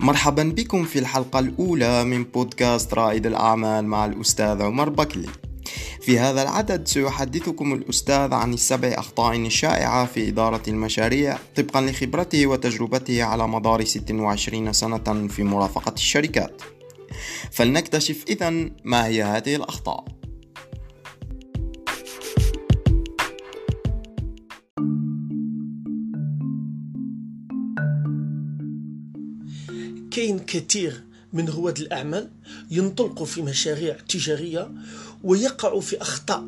مرحبا بكم في الحلقة الأولى من بودكاست رائد الأعمال مع الأستاذ عمر بكلي. في هذا العدد سيحدثكم الأستاذ عن السبع أخطاء الشائعة في إدارة المشاريع طبقا لخبرته وتجربته على مدار 26 سنة في مرافقة الشركات. فلنكتشف إذا ما هي هذه الأخطاء. كاين كثير من رواد الأعمال ينطلقوا في مشاريع تجارية ويقعوا في أخطاء.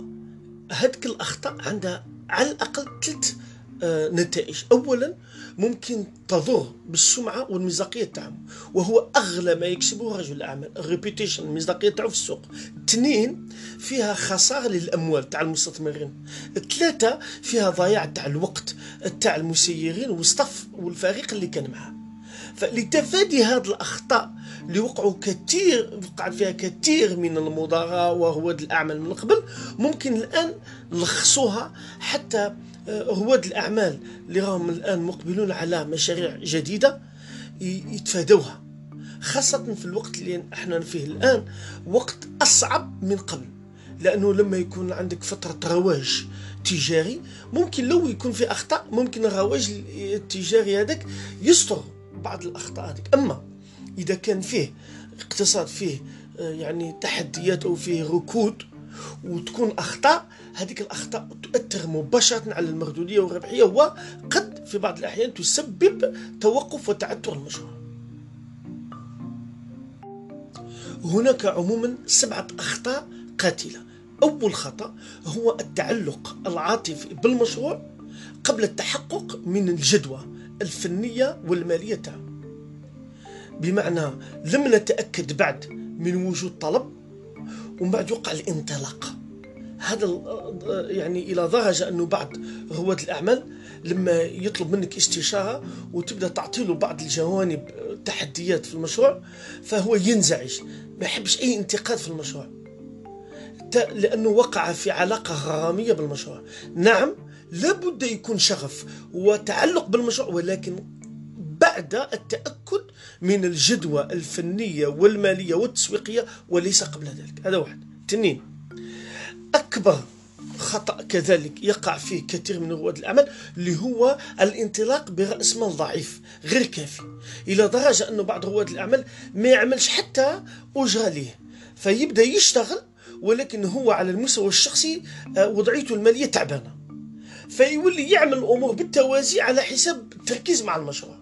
هذيك الأخطاء عندها على الأقل ثلاث آه، نتائج. أولا ممكن تضر بالسمعة والمصداقية تاعهم وهو أغلى ما يكسبه رجل الأعمال الريبيتيشن المصداقية تاعو في السوق. اثنين فيها خسارة للأموال تاع المستثمرين. ثلاثة فيها ضياع تاع الوقت تاع المسيرين والصف والفريق اللي كان معاه. فلتفادي هذه الأخطاء اللي وقعوا كثير وقع فيها كثير من المدراء ورواد الأعمال من قبل ممكن الآن نلخصوها حتى آه، رواد الأعمال اللي راهم الآن مقبلون على مشاريع جديدة يتفادوها خاصة في الوقت اللي إحنا فيه الآن وقت أصعب من قبل. لأنه لما يكون عندك فترة رواج تجاري ممكن لو يكون في أخطاء ممكن الرواج التجاري هذاك يستر. بعض الأخطاء هذيك. أما إذا كان فيه اقتصاد فيه آه، يعني تحديات أو فيه ركود وتكون أخطاء هذيك الأخطاء تؤثر مباشرة على المردودية والربحية وقد في بعض الأحيان تسبب توقف وتعثر المشروع. هناك عموما سبعة أخطاء قاتلة. أول خطأ هو التعلق العاطفي بالمشروع قبل التحقق من الجدوى. الفنية والمالية تاعو بمعنى لم نتأكد بعد من وجود طلب ومن بعد يوقع الانطلاق. هذا يعني إلى درجه أنه بعض رواد الأعمال لما يطلب منك استشارة وتبدأ تعطي له بعض الجوانب تحديات في المشروع فهو ينزعج. ما يحبش أي انتقاد في المشروع. لأنه وقع في علاقة غرامية بالمشروع. نعم لابد يكون شغف وتعلق بالمشروع ولكن بعد التأكد من الجدوى الفنية والمالية والتسويقية وليس قبل ذلك. هذا واحد. اثنين أكبر خطأ كذلك يقع فيه كثير من رواد الأعمال اللي هو الانطلاق برأس مال ضعيف غير كافي. إلى درجة أنه بعض رواد الأعمال ما يعملش حتى أجرة ليه. فيبدأ يشتغل ولكن هو على المستوى الشخصي آه، وضعيته المالية تعبانة. فيولي يعمل الأمور بالتوازي على حساب التركيز مع المشروع.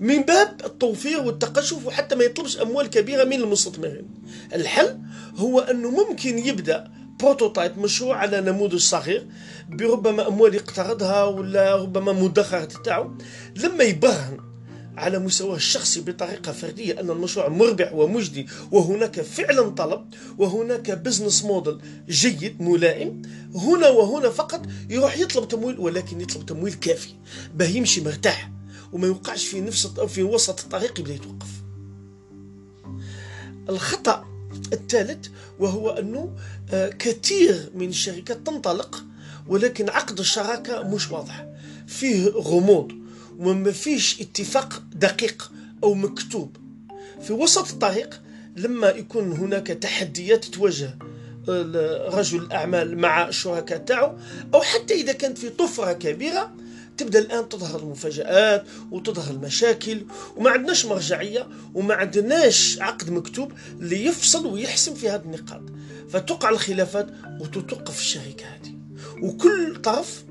من باب التوفير والتقشف وحتى ما يطلبش أموال كبيرة من المستثمرين. الحل هو أنه ممكن يبدأ prototype مشروع على نموذج صغير بربما أموال يقترضها ولا ربما مدخرات تاعو. لما يبرهن على مستواه الشخصي بطريقة فردية أن المشروع مربح ومجدي وهناك فعلا طلب وهناك business model جيد ملائم. هنا وهنا فقط يروح يطلب تمويل ولكن يطلب تمويل كافي. باه يمشي مرتاح وما يوقعش في نفس في وسط الطريق يبدا يتوقف. الخطأ الثالث وهو أنه آه، كثير من الشركات تنطلق ولكن عقد الشراكة مش واضح. فيه غموض. وما فيش اتفاق دقيق أو مكتوب. في وسط الطريق لما يكون هناك تحديات تواجه رجل الأعمال مع الشركاء تاعو أو حتى إذا كانت في طفرة كبيرة تبدأ الآن تظهر المفاجآت وتظهر المشاكل وما عندناش مرجعية وما عندناش عقد مكتوب اللي يفصل ويحسم في هذه النقاط. فتقع الخلافات وتتوقف الشركة هذه. وكل طرف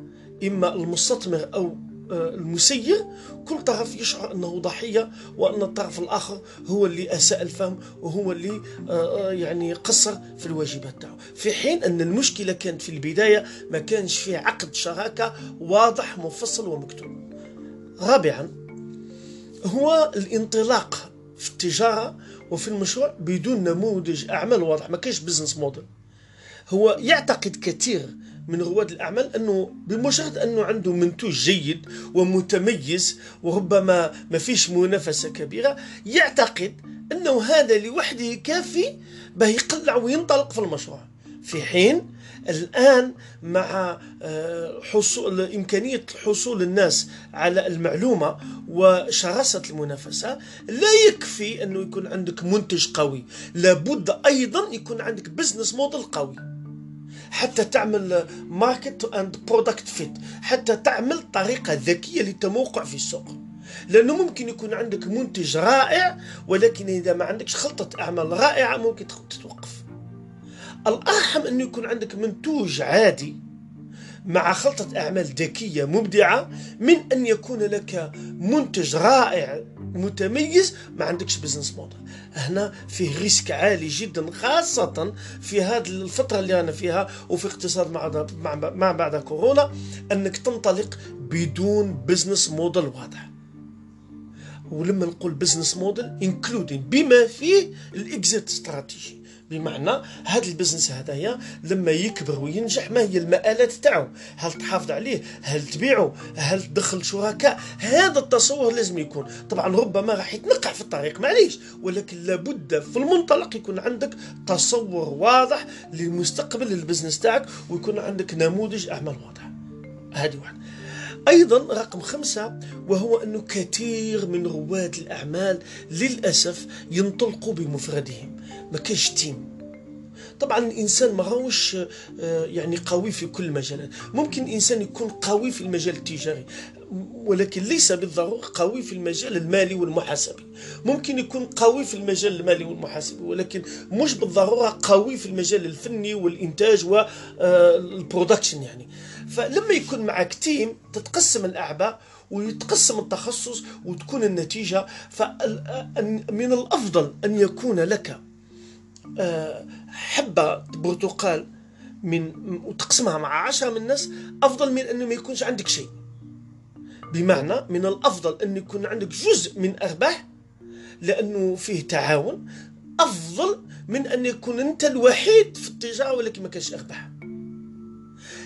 إما المستثمر أو المسير كل طرف يشعر أنه ضحية وأن الطرف الآخر هو اللي أساء الفهم وهو اللي آه، آه، يعني قصر في الواجبات تاعو. في حين أن المشكلة كانت في البداية ما كانش فيه عقد شراكة واضح مفصل ومكتوب. رابعا هو الانطلاق في التجارة وفي المشروع بدون نموذج أعمال واضح ما كانش business model هو يعتقد كثير من رواد الأعمال أنه بمجرد أنه عنده منتوج جيد ومتميز وربما ما فيش منافسة كبيرة يعتقد أنه هذا لوحده كافي باه يقلع وينطلق في المشروع. في حين الآن مع آه، حصول إمكانية حصول الناس على المعلومة وشراسة المنافسة لا يكفي أنه يكون عندك منتج قوي. لابد أيضا يكون عندك business model قوي. حتى تعمل market and product fit حتى تعمل طريقة ذكية للتموقع في السوق. لأنه ممكن يكون عندك منتج رائع ولكن إذا ما عندكش خلطة أعمال رائعة ممكن تتوقف. الأرحم انه يكون عندك منتوج عادي مع خلطة أعمال ذكية مبدعة من أن يكون لك منتج رائع متميز ما عندكش business model هنا فيه risk عالي جدا خاصة في هذه الفترة اللي إحنا فيها وفي اقتصاد مع مع بعد كورونا أنك تنطلق بدون business model واضح. ولما نقول business model including بما فيه ال exit strategy بمعنى هذا ال business هذايا لما يكبر وينجح ما هي المآلات تاعو؟ هل تحافظ عليه؟ هل تبيعه هل تدخل شركاء؟ هذا التصور لازم يكون. طبعا ربما راح يتنقح في الطريق معليش. ولكن لابد في المنطلق يكون عندك تصور واضح لمستقبل ال business تاعك ويكون عندك نموذج أعمال واضح هذه واحدة أيضا رقم خمسة وهو أنه كثير من رواد الأعمال للأسف ينطلقوا بمفردهم. ما كاينش team طبعا الإنسان ما هوش آه، يعني قوي في كل المجالات ممكن الإنسان يكون قوي في المجال التجاري ولكن ليس بالضرورة قوي في المجال المالي والمحاسبي. ممكن يكون قوي في المجال المالي والمحاسبي ولكن مش بالضرورة قوي في المجال الفني والإنتاج وال production آه، يعني. فلما يكون معك team تتقسم الأعباء ويتقسم التخصص وتكون النتيجة فمن الأفضل أن يكون لك حبة برتقال من وتقسمها مع عشرة من الناس أفضل من أنه ما يكونش عندك شيء. بمعنى من الأفضل أن يكون عندك جزء من أرباح لأنه فيه تعاون. أفضل من أن يكون أنت الوحيد في التجارة ولكن ما كانش أرباح.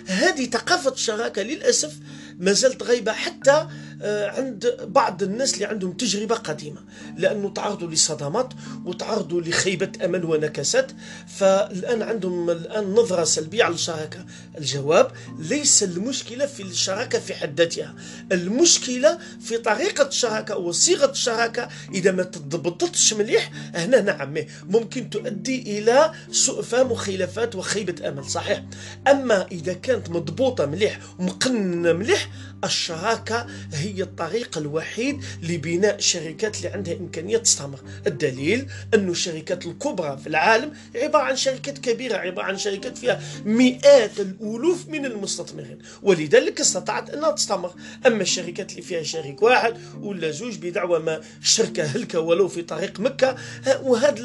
هذه ثقافة الشراكه للأسف ما زالت غايبة حتى عند بعض الناس اللي عندهم تجربة قديمة. لأنه تعرضوا لصدمات وتعرضوا لخيبة أمل ونكسات. فالآن عندهم الآن نظرة سلبية على الشراكة. الجواب ليس المشكلة في الشراكة في حد ذاتها. المشكلة في طريقة الشراكة وصيغة الشراكة. إذا ما تضبطتش مليح هنا نعم ممكن تؤدي إلى سوء فهم وخلافات وخيبة أمل صحيح. أما إذا كانت مضبوطة مليح ومقننة مليح الشراكة هي الطريق الوحيد لبناء شركات اللي عندها إمكانية تستمر الدليل أن الشركات الكبرى في العالم عبارة عن شركات كبيرة عبارة عن شركات فيها مئات الألوف من المستثمرين ولذلك استطاعت أنها تستمر. أما الشركات اللي فيها شريك واحد ولا زوج بدعوى ما شركة هلكة ولو في طريق مكة وهذا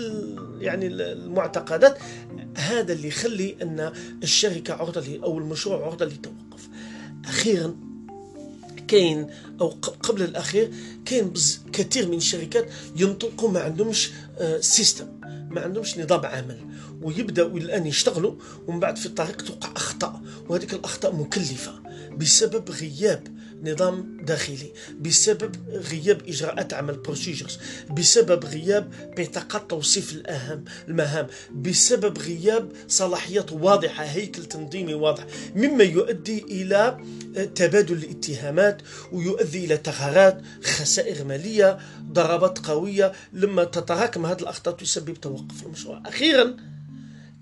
يعني المعتقدات هذا اللي يخلي أن الشركة عرضة أو المشروع عرضة للتوقف أخيرا كاين أو قبل الأخير كاين كثير من الشركات ينطلقوا ما عندهمش système آه، ما عندهمش نظام عمل ويبدأوا الآن يشتغلوا ومن بعد في الطريق توقع أخطاء وهذيك الأخطاء مكلفة بسبب غياب نظام داخلي بسبب غياب إجراءات عمل procedures بسبب غياب بطاقات توصيف الاهم المهام بسبب غياب صلاحيات واضحة هيكل تنظيمي واضح مما يؤدي إلى تبادل الاتهامات ويؤدي إلى ثغرات خسائر مالية ضربات قوية. لما تتراكم هذه الأخطاء تسبب توقف المشروع. أخيرا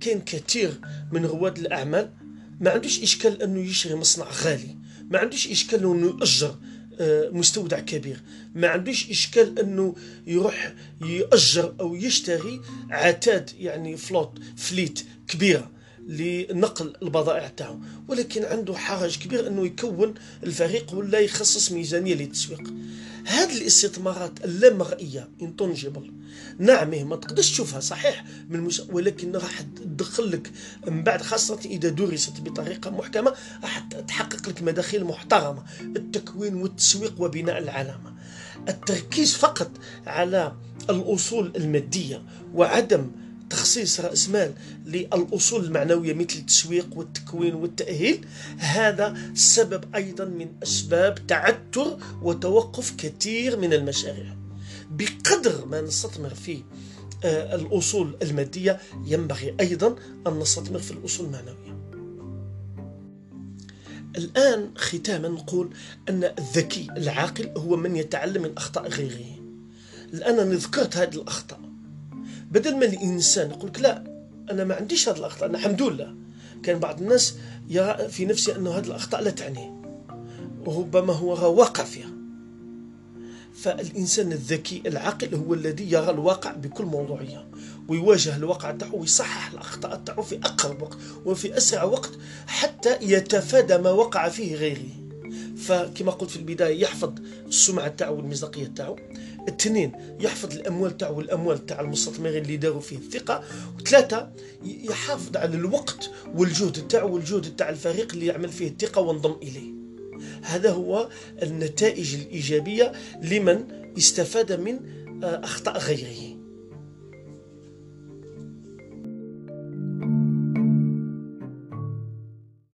كاين كثير من رواد الأعمال ما عندوش إشكال أنه يشري مصنع غالي. ما عندوش إشكال إنه ياجر آه، مستودع كبير. ما عندوش إشكال إنه يروح ياجر أو يشتري عتاد يعني فلوت فليت كبيرة. لنقل البضائع تاعو. ولكن عنده حرج كبير إنه يكون الفريق ولا يخصص ميزانية للتسويق. هذه الاستثمارات اللامرئية انتونجيبل نعم ما تقدرش تشوفها صحيح من مش... ولكن راح تدخل لك من بعد خاصة إذا درست بطريقة محكمة راح تحقق لك مداخيل محترمة. التكوين والتسويق وبناء العلامة. التركيز فقط على الأصول المادية وعدم تخصيص رأس مال للأصول المعنوية مثل التسويق والتكوين والتأهيل هذا سبب أيضا من أسباب تعثر وتوقف كثير من المشاريع. بقدر ما نستثمر في آه، الأصول المادية ينبغي أيضا أن نستثمر في الأصول المعنوية. الآن ختاما نقول أن الذكي العاقل هو من يتعلم من أخطاء غيره. الآن أنا ذكرت هذه الأخطاء. بدل ما الإنسان يقول لك لا أنا ما عنديش هذه الأخطاء أنا الحمد لله. كان بعض الناس يرى في نفسه أنه هذه الأخطاء لا تعنيه وربما هو واقع فيها. فالإنسان الذكي العاقل هو الذي يرى الواقع بكل موضوعية ويواجه الواقع تاعو ويصحح الأخطاء تاعو في أقرب وقت وفي أسرع وقت حتى يتفادى ما وقع فيه غيره. فكما قلت في البداية يحفظ السمعة تاعو والمصداقية تاعو. اثنين يحفظ الأموال تاعو والأموال تاع المستثمرين اللي داروا فيه الثقة وثلاثة يحافظ على الوقت والجهد تاعو والجهد تاع الفريق اللي يعمل فيه الثقة وانضم إليه. هذا هو النتائج الإيجابية لمن استفاد من آه، أخطاء غيره.